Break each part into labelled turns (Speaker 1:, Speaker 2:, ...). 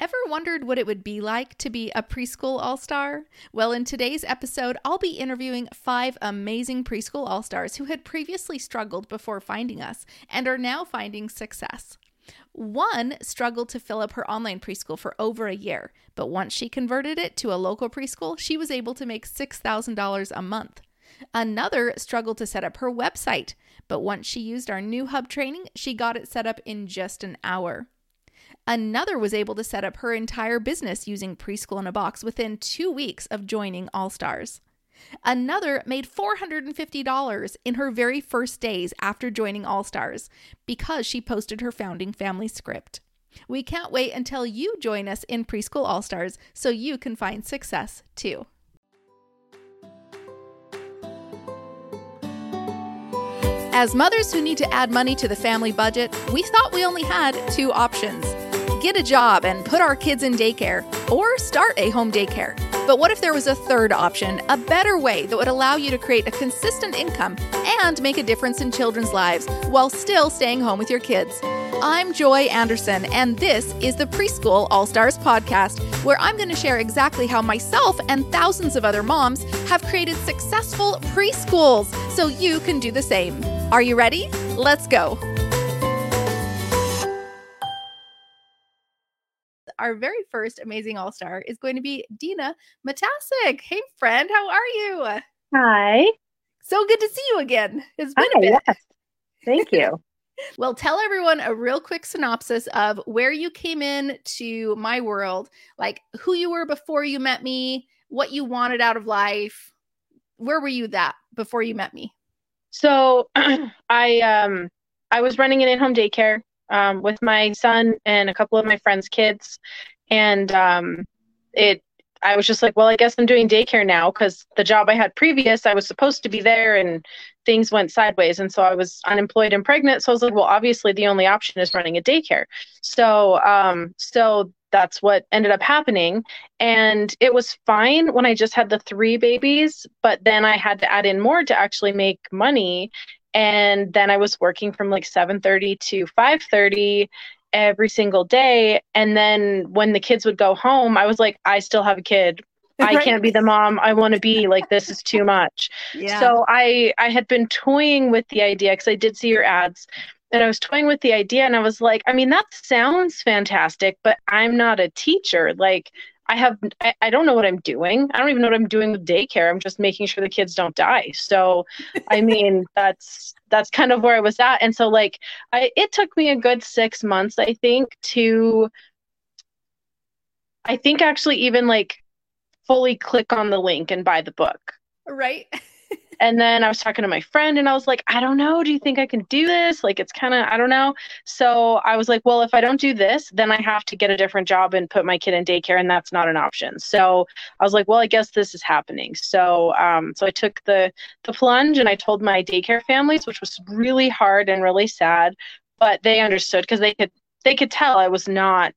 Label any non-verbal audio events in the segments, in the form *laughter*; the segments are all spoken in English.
Speaker 1: Ever wondered what it would be like to be a preschool all star? Well, in today's episode, I'll be interviewing five amazing preschool all stars who had previously struggled before finding us and are now finding success. One struggled to fill up her online preschool for over a year, but once she converted it to a local preschool, she was able to make $6,000 a month. Another struggled to set up her website, but once she used our new hub training, she got it set up in just an hour. Another was able to set up her entire business using Preschool in a Box within two weeks of joining All Stars. Another made $450 in her very first days after joining All Stars because she posted her founding family script. We can't wait until you join us in Preschool All Stars so you can find success too. As mothers who need to add money to the family budget, we thought we only had two options get a job and put our kids in daycare, or start a home daycare. But what if there was a third option, a better way that would allow you to create a consistent income and make a difference in children's lives while still staying home with your kids? I'm Joy Anderson, and this is the Preschool All Stars podcast, where I'm going to share exactly how myself and thousands of other moms have created successful preschools so you can do the same. Are you ready? Let's go. Our very first amazing all star is going to be Dina Matasic. Hey, friend, how are you?
Speaker 2: Hi.
Speaker 1: So good to see you again. It's been Hi, a bit.
Speaker 2: Yes. Thank you. *laughs*
Speaker 1: well, tell everyone a real quick synopsis of where you came in to my world, like who you were before you met me, what you wanted out of life. Where were you that before you met me?
Speaker 2: So, *clears throat* I um I was running an in-home daycare um, with my son and a couple of my friends' kids, and um, it. I was just like, well, I guess I'm doing daycare now because the job I had previous, I was supposed to be there, and things went sideways, and so I was unemployed and pregnant. So I was like, well, obviously the only option is running a daycare. So, um, so that's what ended up happening and it was fine when i just had the three babies but then i had to add in more to actually make money and then i was working from like 7.30 to 5.30 every single day. And then when the kids would go home i was like i still have a kid. *laughs* I can't be the mom i want to be. Like this is too much. Yeah. so i i had been toying with the idea because i did see your ads and i was toying with the idea and i was like i mean that sounds fantastic but i'm not a teacher. Like I have I, I, don't know what I'm doing. I don't even know what I'm doing with daycare. I'm just making sure the kids don't die. So I *laughs* mean that's that's kind of where I was at. And so like I it took me a good six months, I think, to I think actually even like fully click on the link and buy the book.
Speaker 1: Right. *laughs*
Speaker 2: and then I was talking to my friend and I was like, I don't know. Do you think I can do this? Like, it's kind of, I don't know. So I was like, well, if I don't do this, then I have to get a different job and put my kid in daycare, and that's not an option. So I was like, well, I guess this is happening. So, um, so I took the the plunge and I told my daycare families, which was really hard and really sad, but they understood because they could they could tell I was not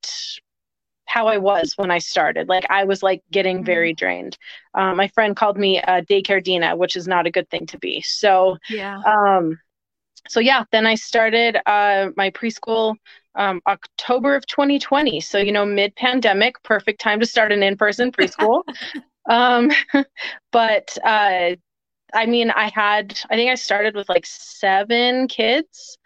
Speaker 2: how I was when I started. Like I was like getting mm-hmm. very drained. Um, my friend called me a daycare Dina, which is not a good thing to be. So
Speaker 1: yeah.
Speaker 2: Um, so yeah, then I started uh, my preschool um, October of 2020. So you know, mid pandemic, perfect time to start an in person preschool. *laughs* um, *laughs* but uh, I mean, I had I think I started with like seven kids,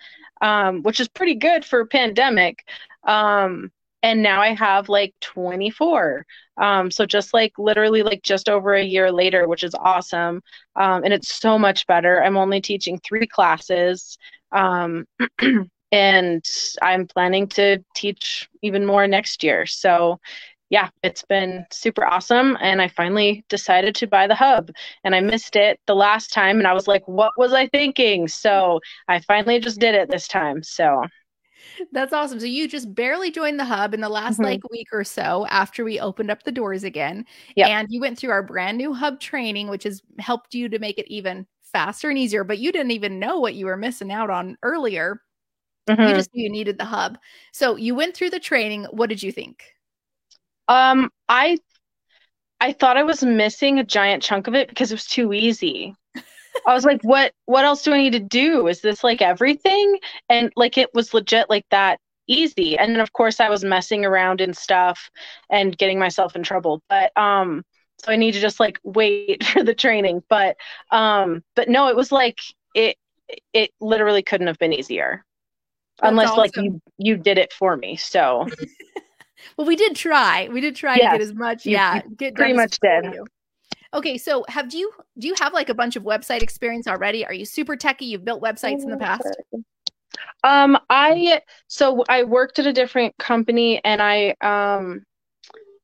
Speaker 2: um, which is pretty good for pandemic. Um, and now I have like 24. Um, so just like literally like just over a year later, which is awesome. Um, and it's so much better. I'm only teaching three classes. Um, *clears throat* and I'm planning to teach even more next year. So yeah, it's been super awesome. And I finally decided to buy the hub and I missed it the last time. And I was like, what was I thinking? So I finally just did it this time. So
Speaker 1: that's awesome. So you just barely joined the hub in the last mm-hmm. like week or so after we opened up the doors again. Yep. And you went through our brand new hub training, which has helped you to make it even faster and easier, but you didn't even know what you were missing out on earlier. Mm-hmm. You just knew you needed the hub. So you went through the training. What did you think?
Speaker 2: Um, I I thought I was missing a giant chunk of it because it was too easy. I was like, what what else do I need to do? Is this like everything? And like it was legit like that easy. And then of course I was messing around and stuff and getting myself in trouble. But um so I need to just like wait *laughs* for the training. But um but no, it was like it it literally couldn't have been easier. That's Unless awesome. like you you did it for me. So *laughs*
Speaker 1: well we did try. We did try to get as much. You, yeah.
Speaker 2: You get pretty much did. You.
Speaker 1: Okay, so have you do you have like a bunch of website experience already? Are you super techy? You've built websites in the past?
Speaker 2: Um, I so I worked at a different company and I um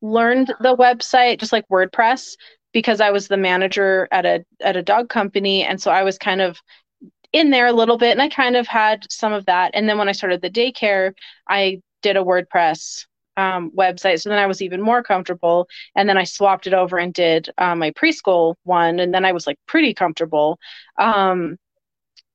Speaker 2: learned the website just like WordPress because I was the manager at a at a dog company and so I was kind of in there a little bit and I kind of had some of that and then when I started the daycare I did a WordPress um, website. So then I was even more comfortable. And then I swapped it over and did uh, my preschool one. And then I was like pretty comfortable. Um,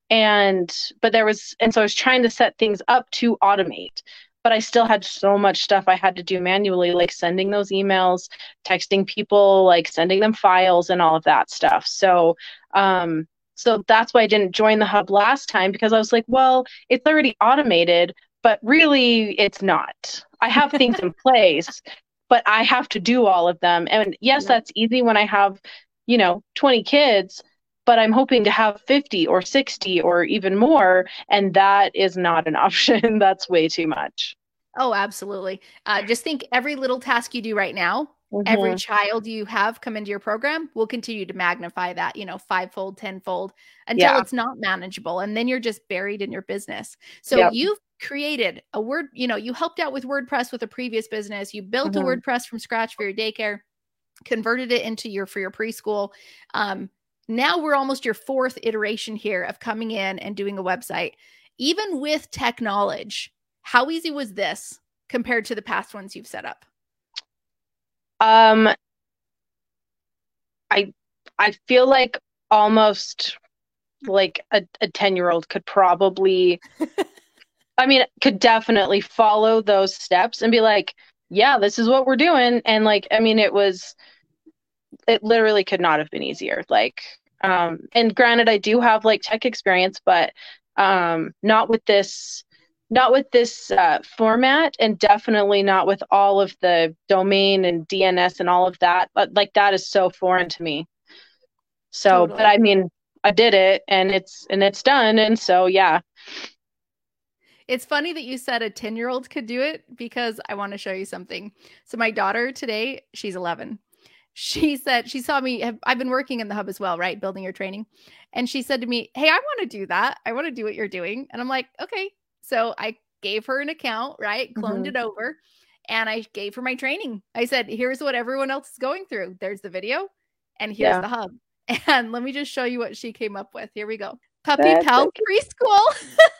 Speaker 2: and, but there was, and so I was trying to set things up to automate. But I still had so much stuff I had to do manually, like sending those emails, texting people, like sending them files and all of that stuff. So, um, so that's why I didn't join the hub last time because I was like, well, it's already automated, but really it's not. I have things in place, but I have to do all of them. And yes, yeah. that's easy when I have, you know, 20 kids, but I'm hoping to have 50 or 60 or even more. And that is not an *laughs* option. that's way too much.
Speaker 1: Oh, absolutely. Uh, just think every little task you do right now, mm-hmm. every child you have come into your program will continue to magnify that, you know, fivefold, tenfold until yeah. it's not manageable. And then you're just buried in your business. So yep. you've created a word, you know, you helped out with WordPress with a previous business, you built mm-hmm. a WordPress from scratch for your daycare, converted it into your for your preschool. Um, now we're almost your fourth iteration here of coming in and doing a website. Even with tech knowledge, how easy was this compared to the past ones you've set up?
Speaker 2: Um I I feel like almost like a, a 10 year old could probably *laughs* I mean, could definitely follow those steps and be like, yeah, this is what we're doing. And like, I mean, it was, it literally could not have been easier. Like, um, and granted, I do have like tech experience, but um, not with this, not with this uh, format, and definitely not with all of the domain and DNS and all of that. But like, that is so foreign to me. So, totally. but I mean, I did it, and it's and it's done, and so yeah.
Speaker 1: It's funny that you said a 10 year old could do it because I want to show you something. So, my daughter today, she's 11. She *laughs* said, she saw me, I've been working in the hub as well, right? Building your training. And she said to me, Hey, I want to do that. I want to do what you're doing. And I'm like, Okay. So, I gave her an account, right? Cloned mm-hmm. it over and I gave her my training. I said, Here's what everyone else is going through. There's the video and here's yeah. the hub. *laughs* And let me just show you what she came up with. Here we go. Puppy That's Pal Preschool. *laughs*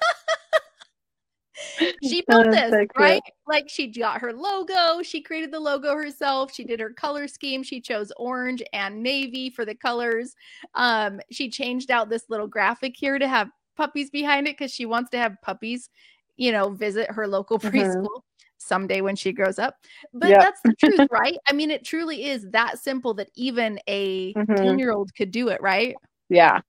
Speaker 1: *laughs* she built this, so right? Like she got her logo, she created the logo herself, she did her color scheme, she chose orange and navy for the colors. Um, she changed out this little graphic here to have puppies behind it because she wants to have puppies, you know, visit her local *laughs* mm-hmm. preschool someday when she grows up. But yep. that's the truth, *laughs* right? I mean, it truly is that simple that even a 10 mm-hmm. year old could do it, right?
Speaker 2: Yeah.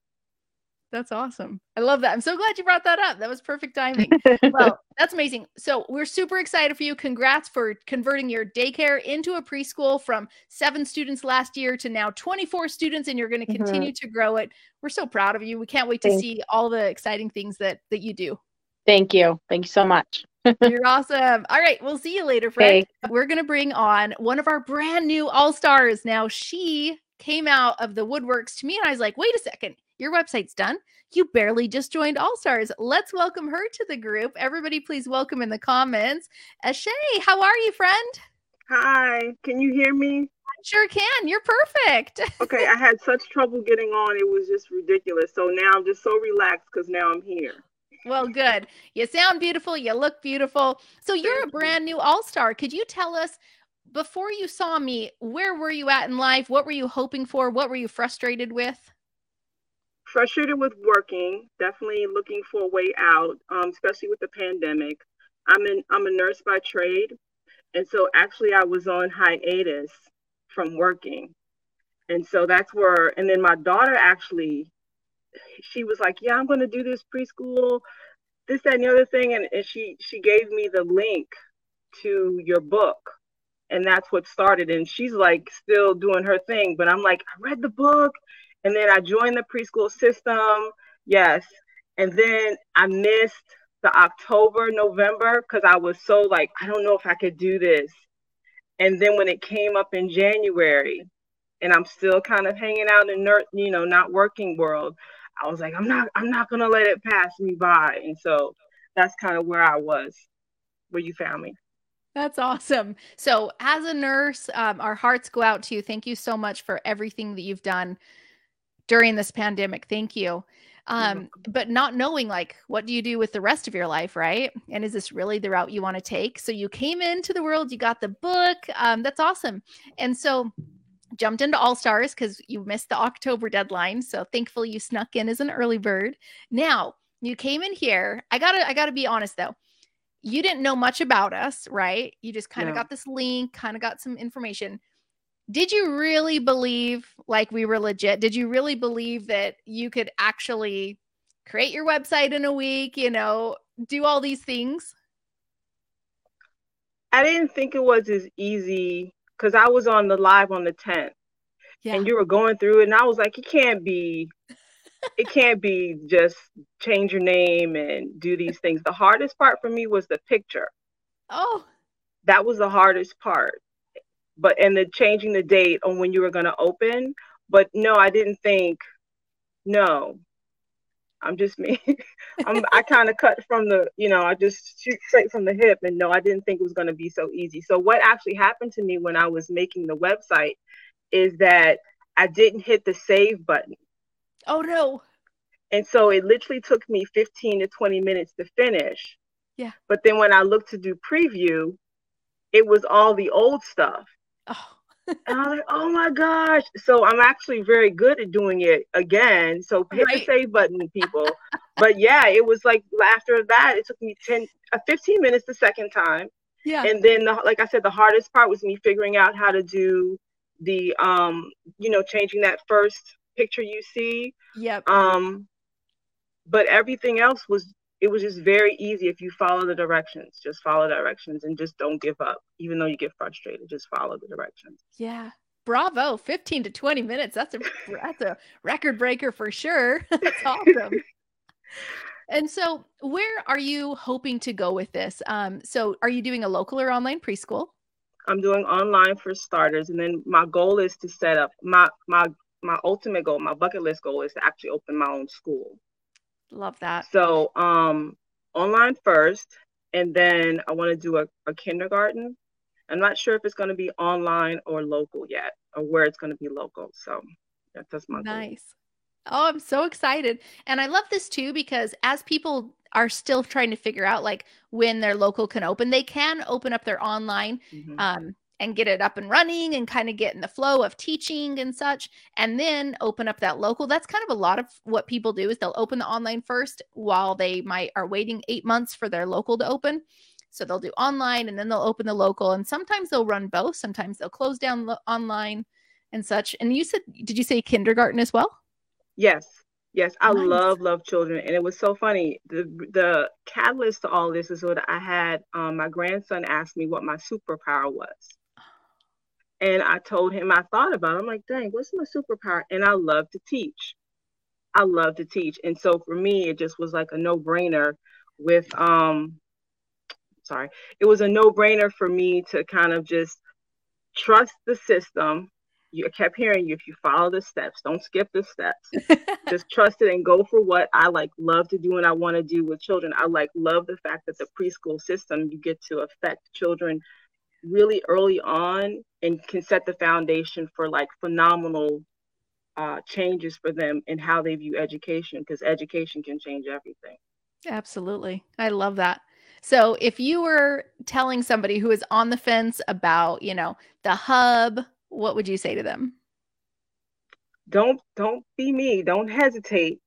Speaker 1: That's awesome. I love that. I'm so glad you brought that up. That was perfect timing. *laughs* well, that's amazing. So, we're super excited for you. Congrats for converting your daycare into a preschool from seven students last year to now 24 students, and you're going to mm-hmm. continue mm-hmm. to grow it. We're so proud of you. We can't wait to Thanks. see all the exciting things that that you do.
Speaker 2: Thank you. Thank you so much. *laughs*
Speaker 1: You're awesome. All right, we'll see you later, Fred. We're going to bring on one of our brand new all stars. Now, she came out of the woodworks to me, and I was like, wait a second your website's done. You barely just joined All Stars. Let's welcome her to the group. Everybody, please welcome in the comments. Ashay, how are you, friend?
Speaker 3: Hi, can you hear me?
Speaker 1: I sure can. You're perfect. *laughs*
Speaker 3: okay, I had such trouble getting on. It was just ridiculous. So now I'm just so relaxed because now I'm here.
Speaker 1: Well, good. You sound beautiful. You look beautiful. So you're a brand new all star. Could you tell us before you saw me, where were you at in life? What were you hoping for? What were you frustrated with?
Speaker 3: Frustrated with working, definitely looking for a way out, um, especially with the pandemic. I'm in I'm a nurse by trade, and so actually I was on hiatus from working, and so that's where. And then my daughter actually, she was like, "Yeah, I'm going to do this preschool." this, that, and the other thing. And, and she she gave me the link to your book. And that's what started. And she's like still doing her thing. But I'm like, I read the book and then I joined the preschool system. Yes. And then I missed the October, November because I was so like, I don't know if I could do this. And then when it came up in January, and I'm still kind of hanging out in nerd, you know, not working world, I was like, I'm not, I'm not gonna let it pass me by. And so that's kind of where I was, where you found me.
Speaker 1: That's awesome. So, as a nurse, um, our hearts go out to you. Thank you so much for everything that you've done during this pandemic. Thank you. Um, but not knowing like what do you do with the rest of your life, right? And is this really the route you want to take? So you came into the world, you got the book. Um, that's awesome. And so jumped into All Stars because you missed the October deadline. So thankfully you snuck in as an early bird. Now you came in here. I gotta I gotta be honest though. You didn't know much about us, right? You just kind of got this link, kind of got some information did you really believe like we were legit? Did you really believe that you could actually create your website in a week, you know, do all these things?
Speaker 3: I didn't think it was as easy because I was on the live on the 10th. Yeah. And you were going through it, and I was like, it can't be, *laughs* it can't be just change your name and do these things. The hardest part for me was the picture.
Speaker 1: Oh.
Speaker 3: That was the hardest part but and the changing the date on when you were going to open. But no, I didn't think. No, I'm just me. *laughs* I'm, I *laughs* kind of cut from the, you know, I just shoot straight from the hip. And no, I didn't think it was going to be so easy. So what actually happened to me when I was making the website is that I didn't hit the save button.
Speaker 1: Oh no.
Speaker 3: And so it literally took me 15 to 20 minutes to finish.
Speaker 1: Yeah.
Speaker 3: But then when I looked to do preview, it was all the old stuff. Oh. and I was like, oh my gosh. So I'm actually very good at doing it again. So hit right. the save button, people. but yeah, it was like after that, it took me 10, uh, 15 minutes the second time.
Speaker 1: Yeah.
Speaker 3: And then, the, like I said, the hardest part was me figuring out how to do the, um, you know, changing that first picture you see.
Speaker 1: Yep.
Speaker 3: Um, but everything else was it was just very easy if you follow the directions. Just follow directions and just don't give up, even though you get frustrated. Just follow the directions.
Speaker 1: Yeah. Bravo. 15 to 20 minutes. That's a *laughs* that's a record breaker for sure. *laughs* that's awesome. *laughs* and so where are you hoping to go with this? Um, so are you doing a local or online preschool?
Speaker 3: I'm doing online for starters. And then my goal is to set up my my my ultimate goal, my bucket list goal is to actually open my own school.
Speaker 1: Love that.
Speaker 3: So um online first, and then I want to do a, a kindergarten. I'm not sure if it's going to be online or local yet, or where it's going to be local. So that's my
Speaker 1: nice. Oh, I'm so excited. And I love this too because as people are still trying to figure out like when their local can open, they can open up their online mm-hmm. um, and get it up and running and kind of get in the flow of teaching and such and then open up that local that's kind of a lot of what people do is they'll open the online first while they might are waiting 8 months for their local to open so they'll do online and then they'll open the local and sometimes they'll run both sometimes they'll close down lo- online and such and you said did you say kindergarten as well
Speaker 3: yes Yes, I nice. love love children, and it was so funny. the The catalyst to all this is what I had. Um, my grandson asked me what my superpower was, and I told him I thought about it. I'm like, dang, what's my superpower? And I love to teach. I love to teach. And so for me, it just was like a no-brainer with um sorry. It was a no-brainer for me to kind of just trust the system. You kept hearing you if you follow the steps, don't skip the steps. *laughs* just trust it and go for what I like love to do and I want to do with children. I like love the fact that the preschool system you get to affect children really early on and can set the foundation for like phenomenal uh, changes for them in how they view education because education can change everything.
Speaker 1: Absolutely. I love that. So if you were telling somebody who is on the fence about, you know, the hub, what would you say to them?
Speaker 3: Don't don't be me. Don't hesitate.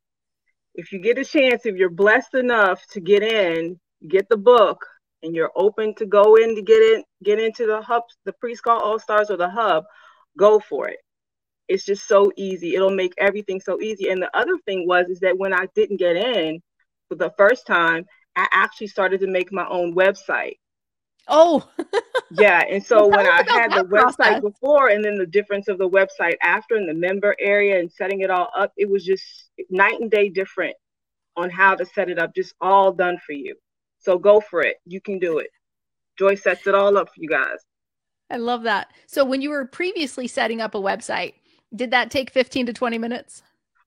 Speaker 3: If you get a chance, if you're blessed enough to get in, get the book, and you're open to go in to get in, get into the hub, the preschool all stars or the hub, go for it. It's just so easy. It'll make everything so easy. And the other thing was is that when I didn't get in for the first time, I actually started to make my own website.
Speaker 1: Oh,
Speaker 3: yeah. And so *laughs* when I had the
Speaker 1: process.
Speaker 3: website before and then the difference of the website after and the member area and setting it all up, it was just night and day different on how to set it up, just all done for you. So go for it. You can do it. Joy sets it all up for you guys.
Speaker 1: I love that. So when you were previously setting up a website, did that take 15 to 20 minutes?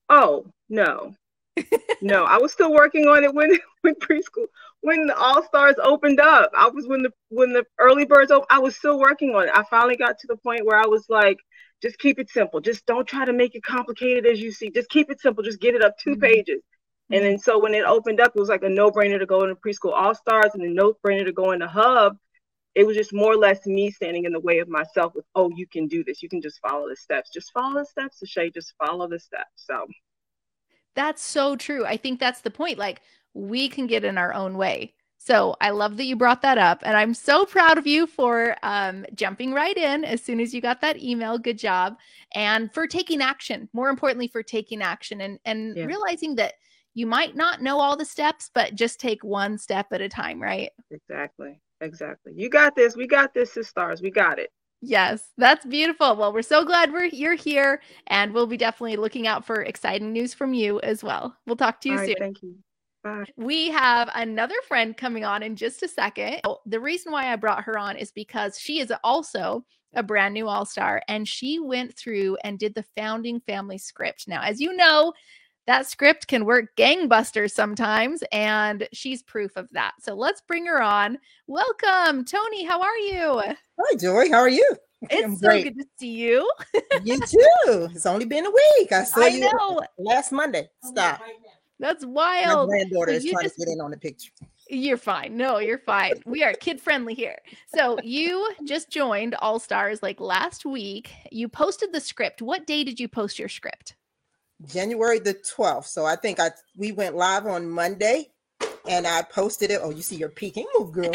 Speaker 3: Oh, no. *laughs* no, I was still working on it when *laughs* when preschool when the All Stars opened up. I was when the when the early birds opened, I was still working on it. I finally got to the point where I was like, just keep it simple. Just don't try to make it complicated as you see. Just keep it simple. Just get it up 2
Speaker 1: Mhm.
Speaker 3: pages. And then so when it opened up, it was like a no-brainer to go into preschool all stars and a no-brainer to go into hub. It was just more or less me standing in the way of myself with, oh, you can do this. You can just follow the steps. Just follow the steps, Shay. Just follow the steps. So
Speaker 1: That's so true. I think that's the point. Like, we can get in our own way. So I love that you brought that up. And I'm so proud of you for um, jumping right in as soon as you got that email. Good job. And for taking action. More importantly, for taking action and, and
Speaker 3: Yeah.
Speaker 1: realizing that you might not know all the steps, but just take one step at a time, right?
Speaker 3: exactly. Exactly. You got this. We got this, sis stars. We got it.
Speaker 1: Yes, that's beautiful. Well, we're so glad we're you're here, and we'll be definitely looking out for exciting news from you as well. We'll talk to you
Speaker 3: All right,
Speaker 1: soon.
Speaker 3: thank you. Bye.
Speaker 1: We have another friend coming on in just a second. Oh, The reason why I brought her on is because she is also a brand new all star and she went through and did the founding family script. Now, as you know, that script can work gangbusters sometimes, and she's proof of that. So let's bring her on. Welcome, Tony. How are you?
Speaker 4: Hi, Joy. How are you? *laughs* I'm
Speaker 1: It's so
Speaker 4: great.
Speaker 1: good to see you.
Speaker 4: You too. It's only been a week. I saw
Speaker 1: I
Speaker 4: you
Speaker 1: know.
Speaker 4: last Monday. Stop.
Speaker 1: That's
Speaker 4: My
Speaker 1: wild.
Speaker 4: granddaughter
Speaker 1: So
Speaker 4: is trying
Speaker 1: just-
Speaker 4: to get in on the picture.
Speaker 1: You're fine. No, you're fine. We are kid friendly here. So you just joined All Stars like last week. You posted the script. What day did you post your script?
Speaker 4: January the 12th. So I think I we went live on Monday and I posted it. Oh, you see your peeking move, girl. *laughs*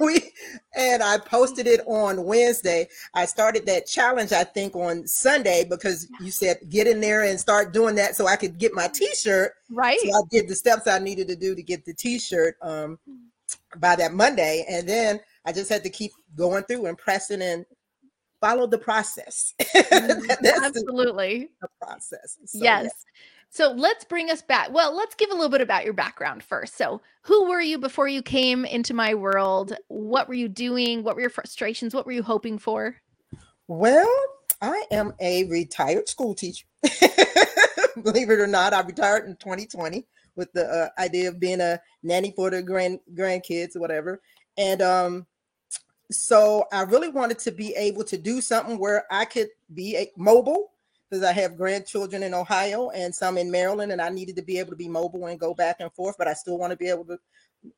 Speaker 4: we and I posted it on Wednesday. I started that challenge, I think, on Sunday because you said get in there and start doing that so I could get my t-shirt.
Speaker 1: right?
Speaker 4: So I did the steps I needed to do to get the t-shirt um by that Monday. And then I just had to keep going through and pressing and follow the process. *laughs* That's
Speaker 1: Absolutely.
Speaker 4: the process. So,
Speaker 1: yes.
Speaker 4: yeah.
Speaker 1: So let's bring us back. Well, let's give a little bit about your background first. So, who were you before you came into my world? What were you doing? What were your frustrations? What were you hoping for?
Speaker 4: Well, I am a retired school teacher. *laughs* Believe it or not, I retired in 2020 with the uh, idea of being a nanny for the grand grandkids or whatever. And um, so I really wanted to be able to do something where I could be mobile because I have grandchildren in Ohio and some in Maryland, and I needed to be able to be mobile and go back and forth. But I still want to be able to,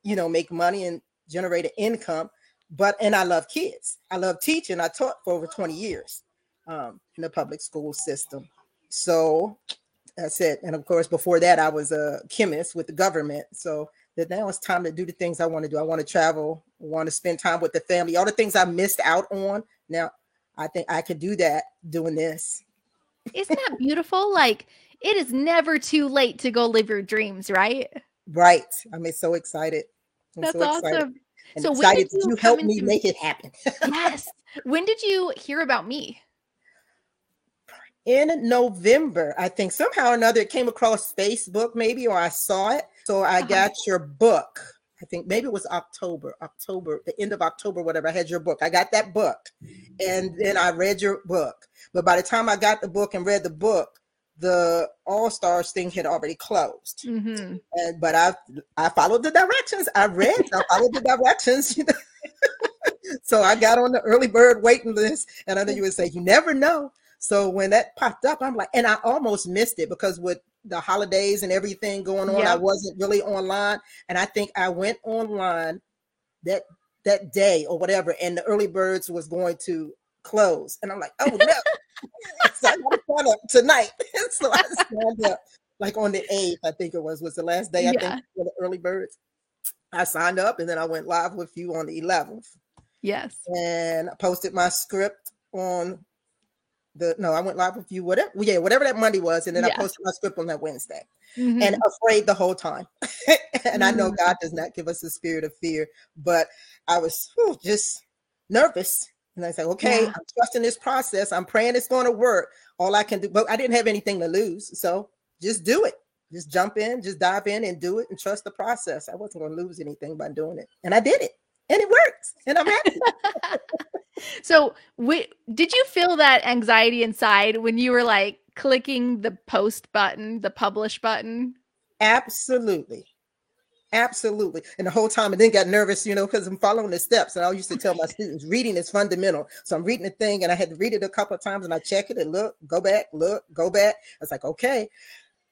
Speaker 4: you know, make money and generate an income. But and I love kids. I love teaching. I taught for over 20 years um, in the public school system. So that's it. And of course, before that, I was a chemist with the government. So that now it's time to do the things I want to do. I want to travel, want to spend time with the family, all the things I missed out on. Now I think I could do that doing this.
Speaker 1: Isn't that beautiful? Like, it is never too late to go live your dreams, right?
Speaker 4: Right. I'm so excited. I'm
Speaker 1: That's
Speaker 4: so excited.
Speaker 1: awesome.
Speaker 4: And
Speaker 1: So when did you
Speaker 4: you help me make it happen.
Speaker 1: Yes. When did you hear about me?
Speaker 4: in November, I think somehow or another it came across Facebook, maybe, or I saw it. So I
Speaker 1: Uh-huh.
Speaker 4: got your book. I think maybe it was October, October, the end of October, whatever. I had your book. I got that book, and then I read your book. But by the time I got the book and read the book, the All Stars thing had already closed.
Speaker 1: hmm
Speaker 4: And but I I followed the directions. I read. I followed the directions. You know. *laughs* so I got on the early bird waiting list, and I know you would say you never know. So when that popped up, I'm like, and I almost missed it because with the holidays and everything going on, I wasn't really online. And I think I went online that that day or whatever, and the early birds was going to close, and I'm like, oh no. *laughs* *laughs* so I got to sign up tonight. *laughs* so I signed up like on the 8th, I think it was, was the last day, I
Speaker 1: Yeah.
Speaker 4: think, for the early birds. I signed up and then I went live with you on the 11th
Speaker 1: Yes.
Speaker 4: and I posted my script on the no, I went live with you, whatever, yeah, whatever that Monday was, and then
Speaker 1: Yeah.
Speaker 4: I posted my script on that Wednesday,
Speaker 1: Mhm.
Speaker 4: and afraid the whole time. *laughs* and I know
Speaker 1: Mm.
Speaker 4: God does not give us a spirit of fear, but I was whew, just nervous. And I said, okay,
Speaker 1: Yeah.
Speaker 4: I'm trusting this process. I'm praying it's going to work. All I can do, but I didn't have anything to lose. So just do it. Just jump in, just dive in and do it and trust the process. I wasn't going to lose anything by doing it. And I did it. And it worked. And I'm happy. *laughs*
Speaker 1: So, did you feel that anxiety inside when you were like clicking the post button, the publish button?
Speaker 4: Absolutely. Absolutely. And the whole time I then got nervous, you know, because I'm following the steps. And I used to tell my students reading is fundamental. So I'm reading the thing and I had to read it a couple of times and I check it and look, go back, look, go back. I was like, okay.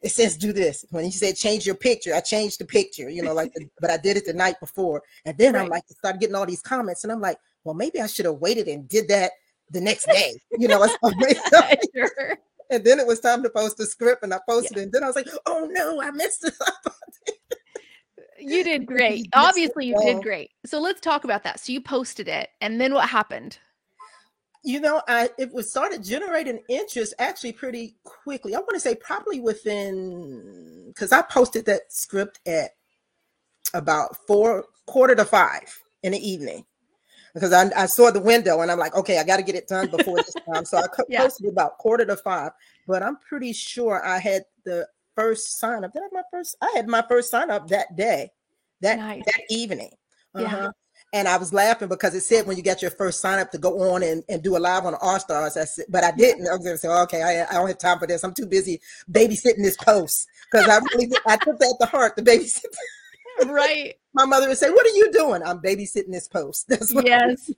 Speaker 4: It says do this. When he said change your picture, I changed the picture, you know, like the, *laughs* but I did it the night before. And then I'm like started getting all these comments, and I'm like, well, maybe I should have waited and did that the next day. You know, *laughs*
Speaker 1: sure.
Speaker 4: and then it was time to post the script and I posted it. And then I was like, oh no, I messed it *laughs* up.
Speaker 1: You did *laughs* great. Obviously, you did great. So, let's talk about that. So, you posted it, and then what happened?
Speaker 4: you know, I it was started generating interest actually pretty quickly. I want to say probably within because I posted that script at about four quarter to five in the evening because I, I saw the window and I'm like, okay, I got to get it done before this time. So I *laughs*
Speaker 1: Yeah.
Speaker 4: posted about quarter to five, but I'm pretty sure I had the first sign up. Did I have my first? I had my first sign up that day, that
Speaker 1: Nice.
Speaker 4: that evening.
Speaker 1: Yeah.
Speaker 4: Uh-huh. And I was laughing because it said when you got your first sign up to go on and, and do a live on All Stars. I said, but I didn't. I was gonna say, okay, I, I don't have time for this. I'm too busy babysitting this post because I really I took that to heart. The babysit.
Speaker 1: Right.
Speaker 4: My mother would say, "What are you doing?" I'm babysitting this post. *laughs* That's what
Speaker 1: Yes.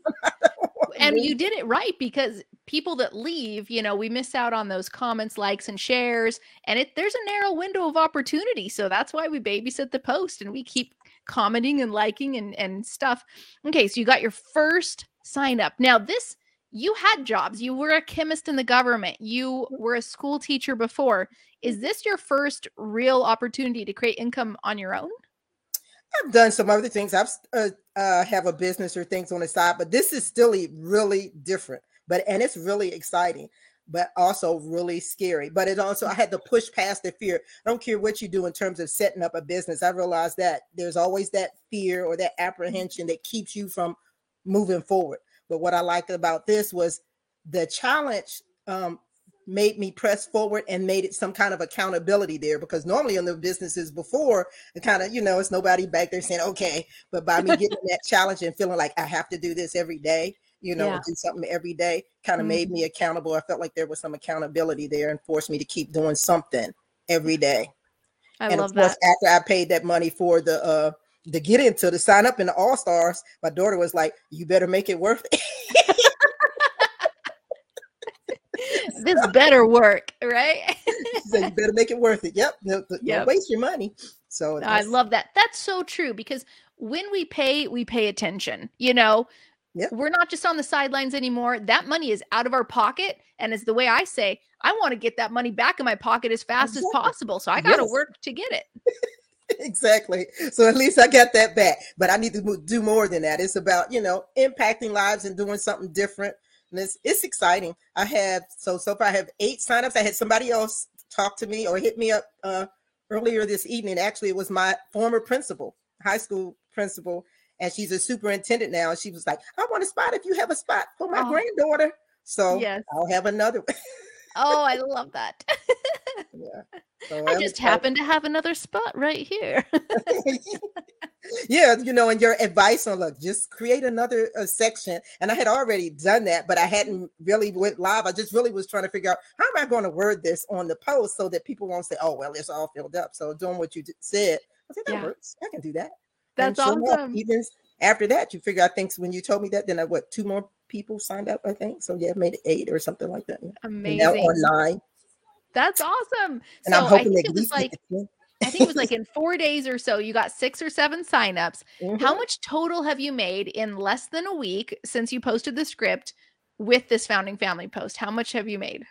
Speaker 1: *laughs* and you did it right because people that leave, you know, we miss out on those comments, likes, and shares, and it there's a narrow window of opportunity. So that's why we babysit the post and we keep commenting and liking and and stuff. Okay, so you got your first sign up. Now this you had jobs. You were a chemist in the government. You were a school teacher before. Is mm-hmm. this your first real opportunity to create income on your own?
Speaker 4: I've done some other things. I've uh, uh, have a business or things on the side, but this is still really different. But and it's really exciting, but also really scary. But it also I had to push past the fear. I don't care what you do in terms of setting up a business. I realized that there's always that fear or that apprehension that keeps you from moving forward. But what I liked about this was the challenge um, made me press forward and made it some kind of accountability there because normally in the businesses before it kind of you know it's nobody back there saying okay but by me getting that *laughs* challenge and feeling like i have to do this every day you know
Speaker 1: Yeah.
Speaker 4: do something every day kind of made me accountable i felt like there was some accountability there and forced me to keep doing something every day
Speaker 1: I
Speaker 4: and
Speaker 1: love
Speaker 4: of course
Speaker 1: that.
Speaker 4: after i paid that money for the uh to get into the sign up in the all stars my daughter was like you better make it worth it *laughs* *laughs*
Speaker 1: this better work, right?
Speaker 4: so you better make it worth it yep no, no-
Speaker 1: Yep.
Speaker 4: don't waste your money so
Speaker 1: I love that. That's so true because when we pay, we pay attention. You know,
Speaker 4: Yep.
Speaker 1: we're not just on the sidelines anymore. That money is out of our pocket. And as the way I say, I want to get that money back in my pocket as fast as possible. So I got to
Speaker 4: Yes.
Speaker 1: work to get it. *laughs*
Speaker 4: exactly. So at least I got that back. But I need to do more than that. It's about you know impacting lives and doing something different. And it's it's exciting. I have so so far I have eight signups. I had somebody else talk to me or hit me up uh, earlier this evening. Actually, it was my former principal, high school principal, and she's a superintendent now. And she was like, "I want a spot if you have a spot for my
Speaker 1: Oh.
Speaker 4: granddaughter." So
Speaker 1: Yes.
Speaker 4: I'll have another. *laughs*
Speaker 1: Oh, I love that. *laughs*
Speaker 4: yeah. So
Speaker 1: I just happen to have another spot right here. *laughs*
Speaker 4: yeah, you know, and your advice on look, just create another uh, section. And I had already done that, but I hadn't really went live. I just really was trying to figure out how am I going to word this on the post so that people won't say, "Oh, well, it's all filled up." So doing what you said, I said that
Speaker 1: Yeah.
Speaker 4: works. I can do that.
Speaker 1: That's
Speaker 4: And
Speaker 1: awesome.
Speaker 4: even after that, you figure. I think when you told me that, then I what two more people signed up. I think so. Yeah, made it eight or something like that. And now
Speaker 1: Amazing.
Speaker 4: on nine,
Speaker 1: That's awesome.
Speaker 4: and
Speaker 1: so
Speaker 4: I'm
Speaker 1: I think it was like I think it was like in four days or so, you got six or seven signups.
Speaker 4: Mm-hmm.
Speaker 1: How much total have you made in less than a week since you posted the script with this founding family post? How much have you made?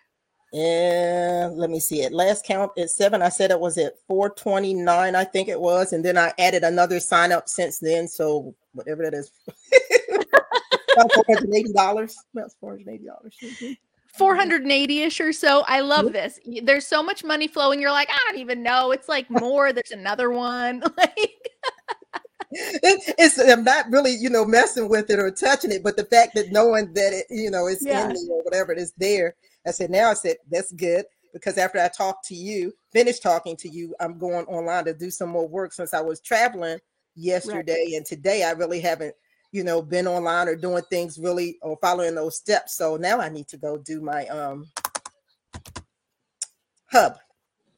Speaker 4: And let me see it. Last count at seven. I said it was at 429, I think it was. And then I added another sign up since then. So whatever that is. *laughs* *laughs* About $480. About $480. Mhm.
Speaker 1: 480 ish or so. I love this. There's so much money flowing. You're like, I don't even know. It's like *laughs* more. There's another one. like,
Speaker 4: it's I'm not really, you know, messing with it or touching it, but the fact that knowing that it, you know, it's yeah. in me or whatever it is there, I said, now I said, that's good because after I talked to you, finished talking to you, I'm going online to do some more work since I was traveling yesterday right. and today I really haven't, you know, been online or doing things really or following those steps. So now I need to go do my um hub.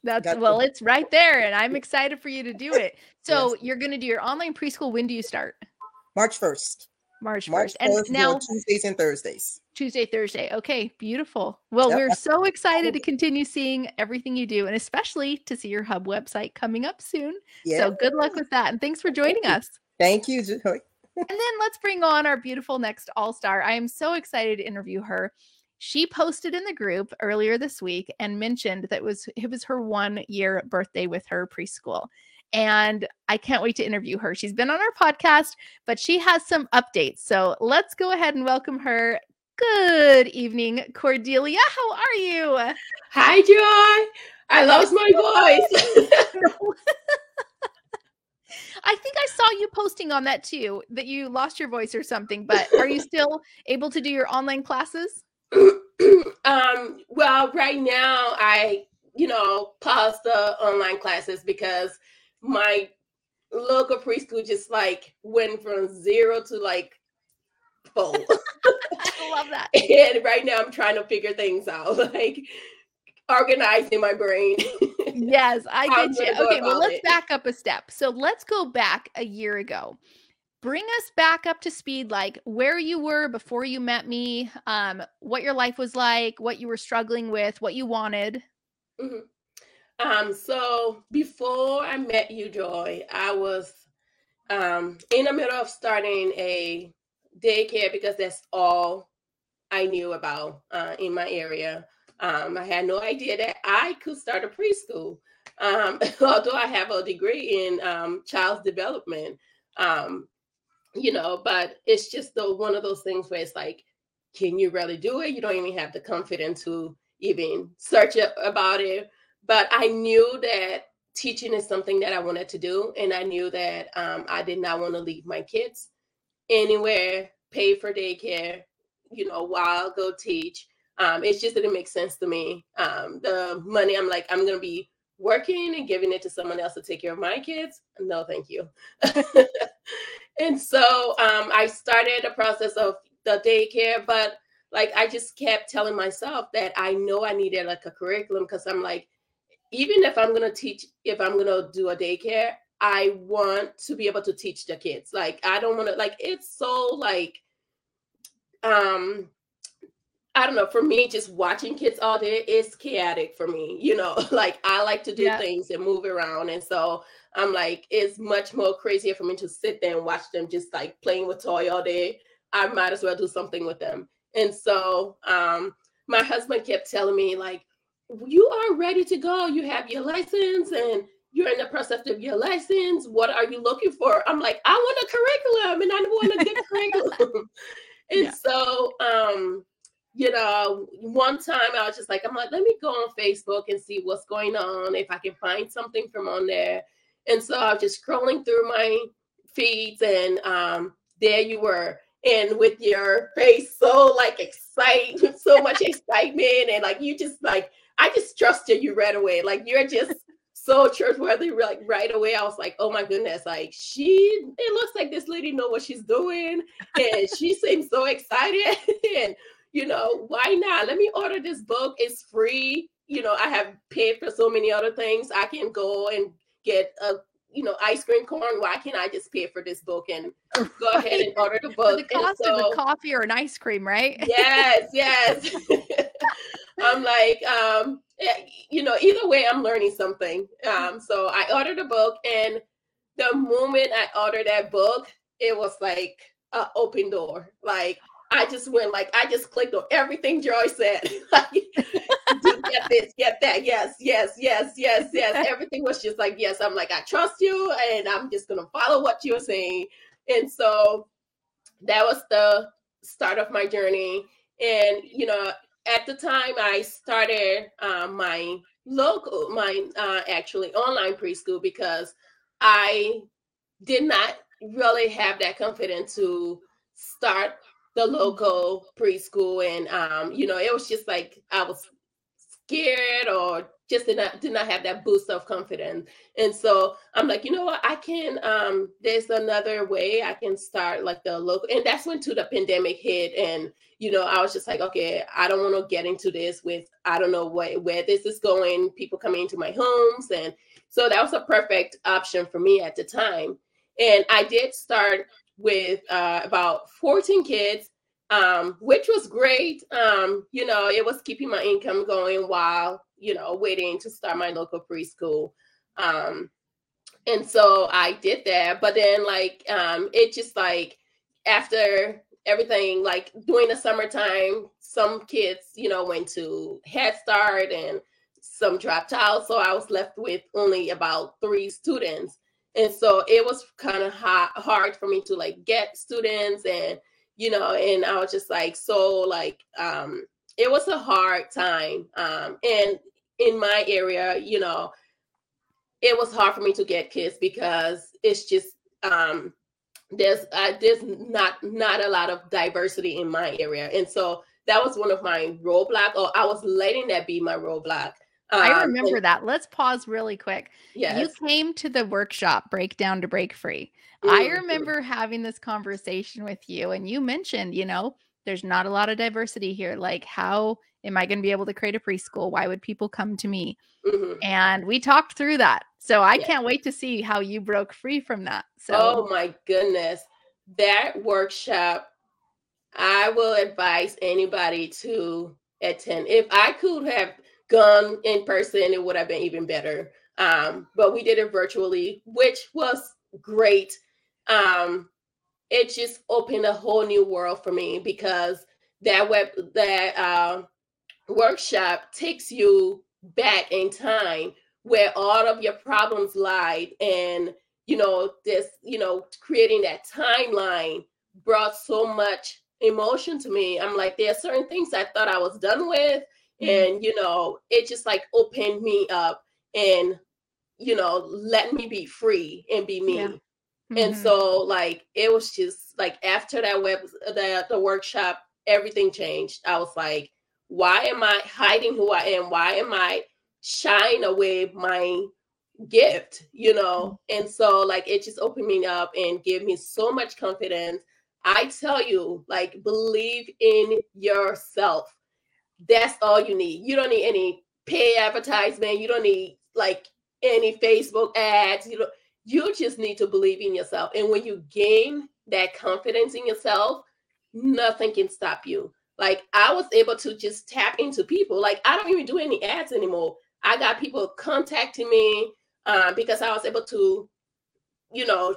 Speaker 1: That's Got well, to- it's right there, and I'm excited for you to do it. *laughs* So yes. you're going to do your online preschool. When do you start?
Speaker 4: March 1st.
Speaker 1: March 1st. March 1st and now
Speaker 4: Tuesdays and Thursdays.
Speaker 1: Tuesday, Thursday. Okay, beautiful. Well, yep. we're so excited to continue seeing everything you do and especially to see your hub website coming up soon. Yep. So good luck with that. And thanks for joining us.
Speaker 4: Thank you. *laughs*
Speaker 1: and then let's bring on our beautiful next all star. I am so excited to interview her. She posted in the group earlier this week and mentioned that it was it was her one year birthday with her preschool and I can't wait to interview her. She's been on our podcast, but she has some updates. So let's go ahead and welcome her. Good evening, Cordelia. How are you?
Speaker 5: Hi, Joy. I lost my voice. *laughs*
Speaker 1: I think I saw you posting on that too, that you lost your voice or something, but are you still able to do your online classes? *clears throat*
Speaker 5: um, well, right now I, you know, pause the online classes because my local preschool just like went from zero to like full. *laughs*
Speaker 1: I love that. *laughs*
Speaker 5: and right now I'm trying to figure things out, *laughs* like organizing my brain.
Speaker 1: yes, I get you. Okay, well, let's it. back up a step. So let's go back a year ago. Bring us back up to speed, like where you were before you met me, um, what your life was like, what you were struggling with, what you wanted.
Speaker 5: Mm-hmm. Um, so before I met you, Joy, I was um, in the middle of starting a daycare because that's all I knew about uh, in my area. Um, I had no idea that I could start a preschool, um, *laughs* although I have a degree in um, child's development. Um, you know, but it's just the one of those things where it's like, can you really do it? You don't even have the confidence to even search up about it but I knew that teaching is something that I wanted to do, and I knew that um, I did not want to leave my kids anywhere, pay for daycare, you know, while go teach. Um, it's just didn't make sense to me. Um, the money, I'm like, I'm gonna be working and giving it to someone else to take care of my kids. No, thank you. *laughs* and so um, I started a process of the daycare, but like I just kept telling myself that I know I needed like a curriculum because I'm like, even if I'm to teach, if I'm to do a daycare, I want to be able to teach the kids. Like, I don't want to, like, it's so like, um, I don't know, for me, just watching kids all day is chaotic for me. You know, *laughs* like I like to do yeah. things and move around. And so I'm like, it's much more crazier for me to sit there and watch them just like playing with toy all day. I might as well do something with them. And so um my husband kept telling me, like, you are ready to go. You have your license and you're in the process of your license. What are you looking for? I'm like, I want a curriculum and I want a good *laughs* curriculum. And yeah. so, um, you know, one time I was just like, I'm like, let me go on Facebook and see what's going on, if I can find something from on there. And so I was just scrolling through my feeds, and um, there you were, and with your face so like excited, *laughs* so much *laughs* excitement, and like you just like I just trusted you right away. Like you're just *laughs* so trustworthy. Like right away, I was like, oh my goodness, like she. It looks like this lady know what she's doing, and she *laughs* seems so excited. *laughs* and you know, why not? Let me order this book. It's free. You know, I have paid for so many other things. I can go and get a you know, ice cream corn. Why can't I just pay for this book and go *laughs* ahead and order the book? For
Speaker 1: the cost so, of a coffee or an ice cream, right?
Speaker 5: Yes, *laughs* yes. *laughs* I'm like, um, you know, either way, I'm learning something. Um, so I ordered a book, and the moment I ordered that book, it was like an open door. Like I just went like I just clicked on everything Joy said. like, get this, get that, yes, yes, yes, yes, yes. *laughs* Everything was just like yes. I'm like I trust you, and I'm just gonna follow what you're saying. And so that was the start of my journey. And you know, at the time I started um, my local, my uh, actually online preschool because I did not really have that confidence to start the local preschool and um you know it was just like i was scared or just did not did not have that boost of confidence. And so i'm like you know what? I can um there's another way i can start like the local and that's when too the pandemic hit and you know i was just like okay i don't want to get into this with i don't know what where this is going people coming into my homes and so that was a perfect option for me at the time. And i did start with uh, about 14 kids, um, which was great. Um, you know, it was keeping my income going while, you know, waiting to start my local preschool. Um, and so I did that. But then, like, um, it just like after everything, like during the summertime, some kids, you know, went to Head Start and some dropped out. So I was left with only about three students and so it was kind of hard for me to like get students and you know and i was just like so like um it was a hard time um and in my area you know it was hard for me to get kids because it's just um there's uh, there's not not a lot of diversity in my area. And so that was one of my roadblock or i was letting that be my roadblock
Speaker 1: I um, remember that. Let's pause really quick.
Speaker 5: Yes.
Speaker 1: You came to the workshop Breakdown to Break Free. Mm-hmm. I remember having this conversation with you, and you mentioned, you know, there's not a lot of diversity here. Like, how am I going to be able to create a preschool? Why would people come to me? Mm-hmm. And we talked through that. So I can't wait to see how you broke free from that. So,
Speaker 5: oh my goodness. That workshop, I will advise anybody to attend. If I could have gone in person, it would have been even better. Um, but we did it virtually, which was great. Um, it just opened a whole new world for me because that web that uh, workshop takes you back in time where all of your problems lied and you know this you know creating that timeline brought so much emotion to me i'm like there are certain things i thought i was done with. And you know it just like opened me up and you know let me be free and be me. Yeah. mm-hmm. and so like it was just like after that web the, the workshop everything changed. I was like why am i hiding who i am? Why am i shying away my gift you know? Mm-hmm. and so like it just opened me up and gave me so much confidence. I tell you like believe in yourself that's all you need. You don't need any pay advertisement. You don't need like any Facebook ads. You know, you just need to believe in yourself. And when you gain that confidence in yourself, nothing can stop you. Like I was able to just tap into people. Like I don't even do any ads anymore. I got people contacting me um, because I was able to, you know,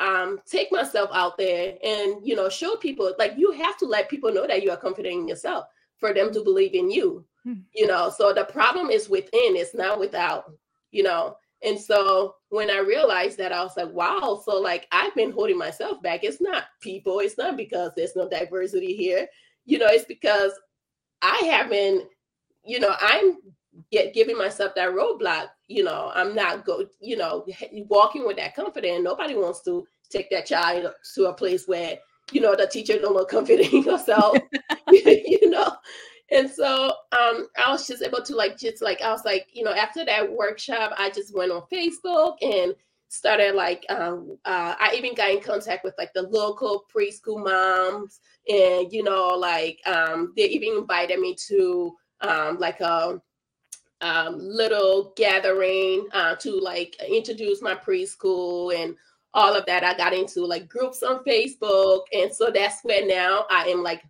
Speaker 5: um, take myself out there and you know show people. Like you have to let people know that you are confident in yourself for them to believe in you hmm. you know? So the problem is within it's not without you know? And so when i realized that i was like wow. So like i've been holding myself back. It's not people. It's not because there's no diversity here. You know it's because i haven't you know i'm get giving myself that roadblock you know? I'm not go you know walking with that confidence. Nobody wants to take that child to a place where you know, the teacher don't look confident in you *laughs* *laughs* know. And so um, I was just able to like just like I was like, you know, after that workshop, I just went on Facebook and started like um, uh, I even got in contact with like the local preschool moms, and you know, like um, they even invited me to um, like a um, little gathering uh, to like introduce my preschool and all of that. I got into like groups on Facebook. And so that's where now I am like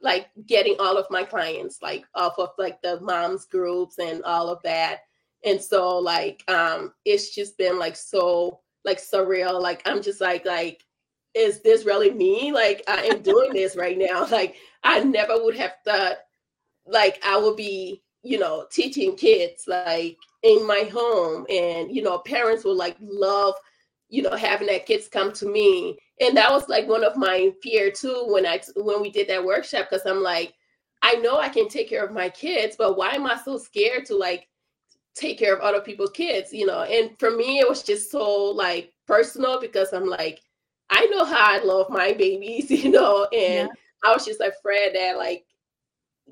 Speaker 5: like getting all of my clients like off of like the moms groups and all of that. And so like um it's just been like so like surreal. Like I'm just like like is this really me? Like I am doing *laughs* this right now. *laughs* Like I never would have thought like I would be, you know, teaching kids like in my home and you know parents would like love you know, having that kids come to me. And that was like one of my fear too when I when we did that workshop because I'm like, I know I can take care of my kids, but why am I so scared to like take care of other people's kids, you know? And for me, it was just so like personal because I'm like, I know how I love my babies, *laughs* you know, and yeah. I was just afraid that like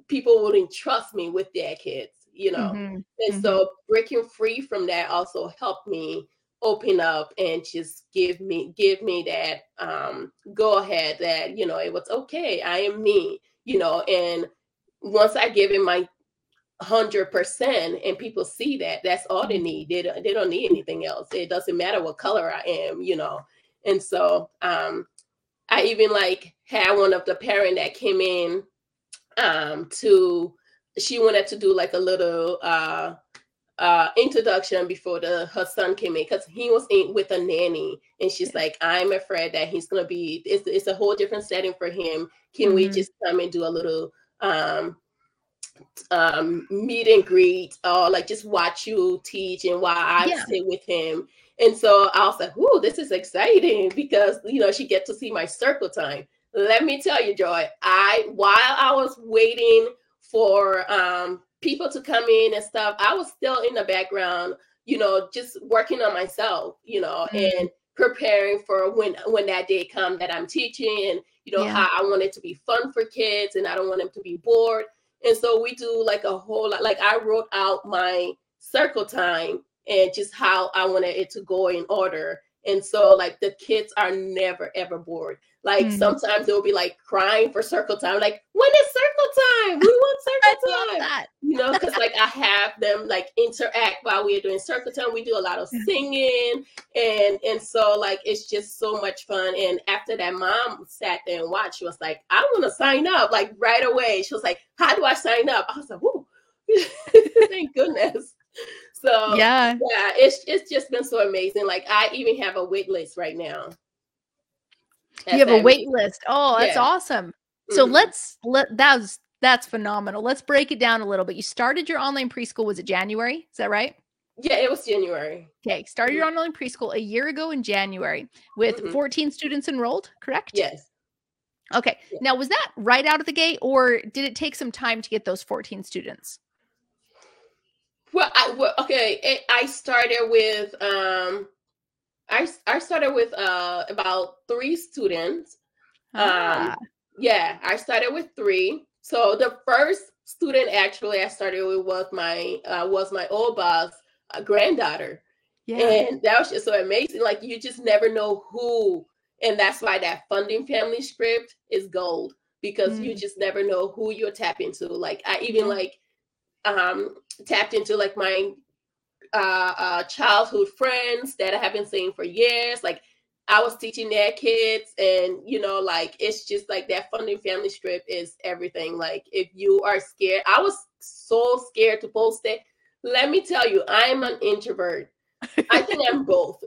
Speaker 5: people wouldn't trust me with their kids, you know. Mm-hmm. And mm-hmm. so breaking free from that also helped me open up and just give me give me that um go ahead that you know it was okay i am me you know and once i give it my 100% and people see that that's all they need they don't, they don't need anything else it doesn't matter what color i am you know and so um i even like had one of the parent that came in um to she wanted to do like a little uh uh introduction before the her son came in because he was in with a nanny and she's like i'm afraid that he's gonna be it's, it's a whole different setting for him can mm-hmm. we just come and do a little um um meet and greet or like just watch you teach and while I yeah. sit with him. And so I was like, "Ooh, this is exciting because you know she get to see my circle time." Let me tell you, Joy, I while I was waiting for um people to come in and stuff, I was still in the background, you know, just working on myself, you know, mm-hmm. and preparing for when when that day come that I'm teaching and you know yeah. how I want it to be fun for kids and I don't want them to be bored. And so we do like a whole lot. Like I wrote out my circle time and just how I wanted it to go in order. And so like the kids are never ever bored. Like mm-hmm. sometimes they'll be like crying for circle time. Like when is circle time? We want *laughs* circle time. You know, because like I have them like interact while we are doing circle time. We do a lot of singing and and so like it's just so much fun. And after that, mom sat there and watched. She was like, I want to sign up like right away. She was like, How do I sign up? I was like, Whoa, *laughs* thank goodness. *laughs* So yeah, yeah, it's it's just been so amazing. Like I even have a wait list right now.
Speaker 1: You have a wait list. Oh, that's yeah. awesome. So mm-hmm. let's let that's that's phenomenal. Let's break it down a little bit. You started your online preschool. Was it January? Is that right?
Speaker 5: Yeah, it was January.
Speaker 1: Okay, started your mm-hmm. online preschool a year ago in January with mm-hmm. 14 students enrolled, correct?
Speaker 5: Yes.
Speaker 1: Okay. Yeah. Now, was that right out of the gate, or did it take some time to get those 14 students?
Speaker 5: Well, I well, okay. It, I started with um, I I started with uh about three students. Um, ah. Um, yeah, I started with three. So the first student actually I started with was my uh, was my old boss uh, granddaughter. Yeah. And that was just so amazing. Like you just never know who, and that's why that funding family script is gold because mm. you just never know who you'll tap into. Like I even like um, tapped into like my uh, uh, childhood friends that I have been seeing for years. Like I was teaching their kids, and you know, like it's just like that funding family strip is everything. Like if you are scared, I was so scared to post it. Let me tell you, I'm an introvert. I think I'm *laughs* both.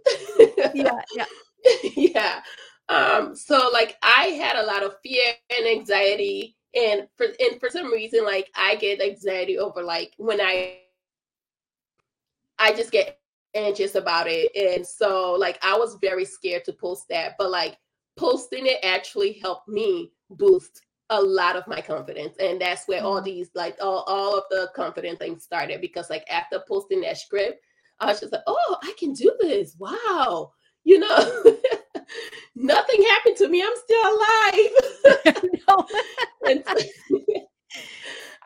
Speaker 1: yeah, yeah, *laughs*
Speaker 5: yeah. Um, so like I had a lot of fear and anxiety and for and for some reason like i get anxiety over like when i i just get anxious about it. And so like i was very scared to post that but like posting it actually helped me boost a lot of my confidence. And that's where all mm-hmm. these like all, all of the confident things started because like after posting that script i was just like oh i can do this. Wow. You know *laughs* nothing happened to me. I'm still alive. *laughs*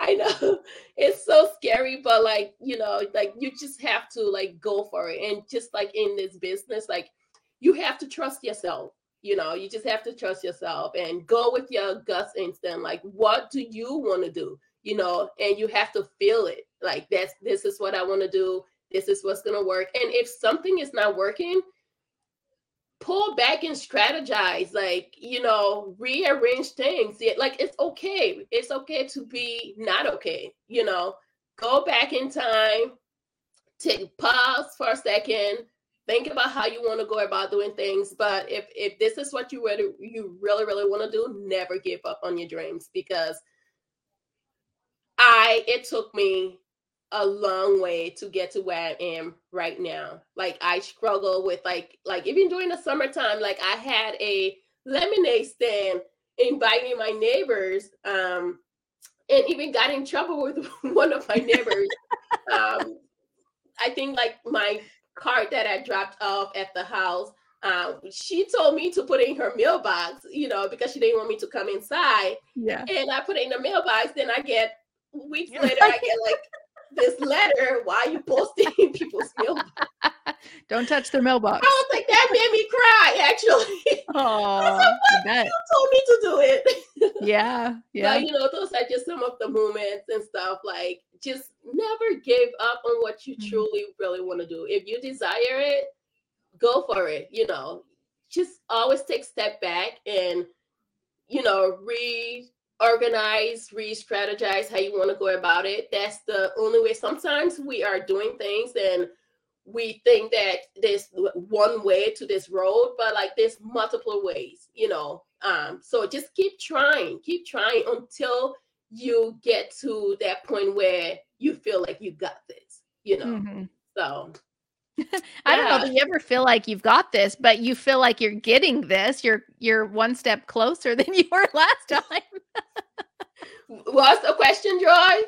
Speaker 5: I know it's so scary, but like, you know, like you just have to like go for it. And just like in this business, like you have to trust yourself. You know, you just have to trust yourself and go with your gut instinct. Like, what do you want to do? You know, and you have to feel it. Like that's this is what I want to do. This is what's gonna work. And if something is not working, pull back and strategize like you know rearrange things. Like it's okay. It's okay to be not okay you know? Go back in time take pause for a second think about how you want to go about doing things. But if if this is what you really you really really want to do never give up on your dreams because i it took me a long way to get to where I am right now. Like I struggle with like like even during the summertime, like I had a lemonade stand inviting my neighbors um and even got in trouble with *laughs* one of my neighbors. um, I think like my card that I dropped off at the house. Um, she told me to put it in her mailbox, you know, because she didn't want me to come inside.
Speaker 1: Yeah.
Speaker 5: And I put it in the mailbox. Then I get weeks later, I get like this letter. Why are you posting *laughs* people's mailbox?
Speaker 1: Don't touch their mailbox.
Speaker 5: I was like, that made me cry. Actually, *laughs*
Speaker 1: Oh,
Speaker 5: like,
Speaker 1: bet.
Speaker 5: you told me to do it. *laughs*
Speaker 1: Yeah, yeah.
Speaker 5: But you know, those are just some of the moments and stuff. Like, just never give up on what you
Speaker 1: Mhm.
Speaker 5: truly really want to do. If you desire it, go for it. You know, just always take step back and you know reorganize, re-strategize how you want to go about it. That's the only way. Sometimes we are doing things and we think that there's one way to this road, but like there's multiple ways, you know. Um, so just keep trying, keep trying until you get to that point where you feel like you got this, you know.
Speaker 1: Mhm.
Speaker 5: So *laughs*
Speaker 1: I don't know that you ever feel like you've got this, but you feel like you're getting this. You're you're one step closer *laughs* than you were last *laughs* time.
Speaker 5: what's the question, Joy?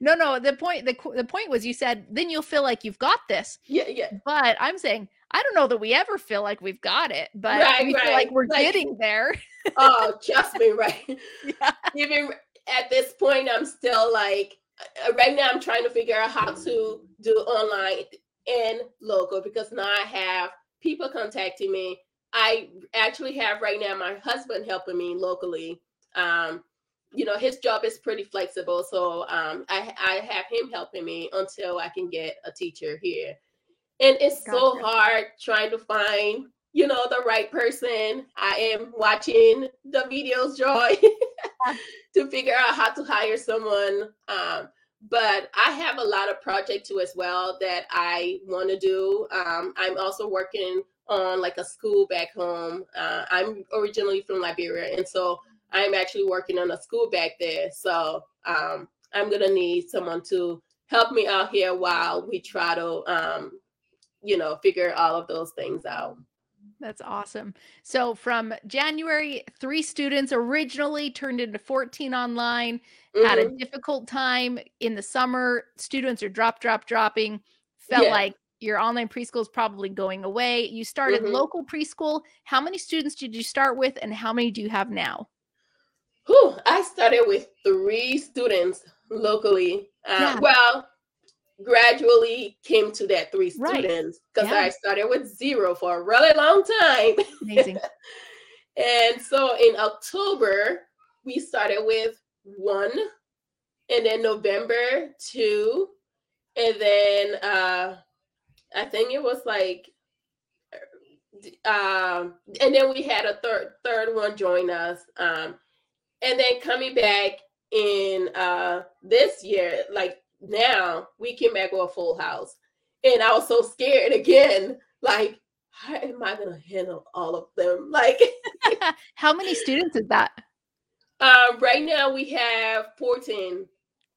Speaker 1: No, no. The point the the point was you said then you'll feel like you've got this.
Speaker 5: Yeah, yeah.
Speaker 1: But I'm saying I don't know that we ever feel like we've got it, but
Speaker 5: Right,
Speaker 1: we feel like we're
Speaker 5: Like-
Speaker 1: getting there.
Speaker 5: Oh, trust me, right?
Speaker 1: Yeah.
Speaker 5: Even at this point, I'm still like, uh, right now, I'm trying to figure out how to do online and local because now I have people contacting me. I actually have right now my husband helping me locally. Um, you know, his job is pretty flexible, so um, I I have him helping me until I can get a teacher here. And it's so hard trying to find you know the right person i am watching the videos joy *laughs* to figure out how to hire someone um, but i have a lot of project too as well that i want to do. Um, i'm also working on like a school back home. Uh, i'm originally from liberia and so i'm actually working on a school back there. So um, i'm gonna need someone to help me out here while we try to um, you know figure all of those things out
Speaker 1: That's awesome. So from January, three students originally turned into 14 online, had a
Speaker 5: Mhm.
Speaker 1: difficult time in the summer. Students are drop, drop, dropping. Felt
Speaker 5: Yeah.
Speaker 1: like your online preschool is probably going away. You started
Speaker 5: Mhm.
Speaker 1: local preschool. How many students did you start with, and how many do you have now?
Speaker 5: Whew, I started with three students locally. Uh,
Speaker 1: Yeah.
Speaker 5: Well, gradually came to that three
Speaker 1: Right.
Speaker 5: students because
Speaker 1: Yeah.
Speaker 5: I started with zero for a really long time. *laughs*
Speaker 1: Amazing.
Speaker 5: and so in October, we started with one, and then November, two, and then uh, I think it was like um, and then we had a third third one join us. Um, and then coming back in uh this year, like now, we came back with a full house. And I was so scared again, like, how am I gonna handle all of them? *laughs* Like *laughs*
Speaker 1: how many students is that?
Speaker 5: um right now we have 14.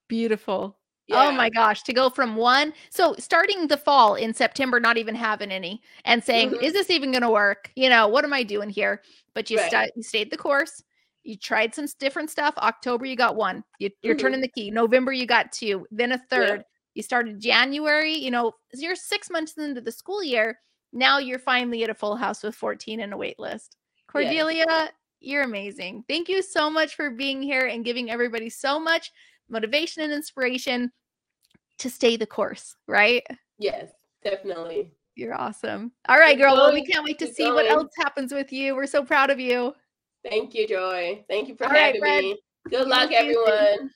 Speaker 1: Beautiful.
Speaker 5: Yeah.
Speaker 1: Oh my gosh, to go from one. So starting the fall in September, not even having any and saying,
Speaker 5: Mhm.
Speaker 1: is this even going to work? You know, what am I doing here? But you,
Speaker 5: Right.
Speaker 1: sta- you stayed the course. You tried some different stuff. October, you got one. You, you're
Speaker 5: Mhm.
Speaker 1: turning the key. November, you got two. Then a third. You started January. You know, you're six months into the school year. Now you're finally at a full house with 14 and a wait list. Cordelia, you're amazing. Thank you so much for being here and giving everybody so much motivation and inspiration to stay the course, right?
Speaker 5: Yes, definitely.
Speaker 1: You're awesome. All right,
Speaker 5: Keep
Speaker 1: girl. Well, we can't wait to
Speaker 5: keep
Speaker 1: see what else happens with you. We're so proud of you.
Speaker 5: Thank you, Joy. Thank you for
Speaker 1: All right,
Speaker 5: having
Speaker 1: Fred.
Speaker 5: me. Good luck, everyone.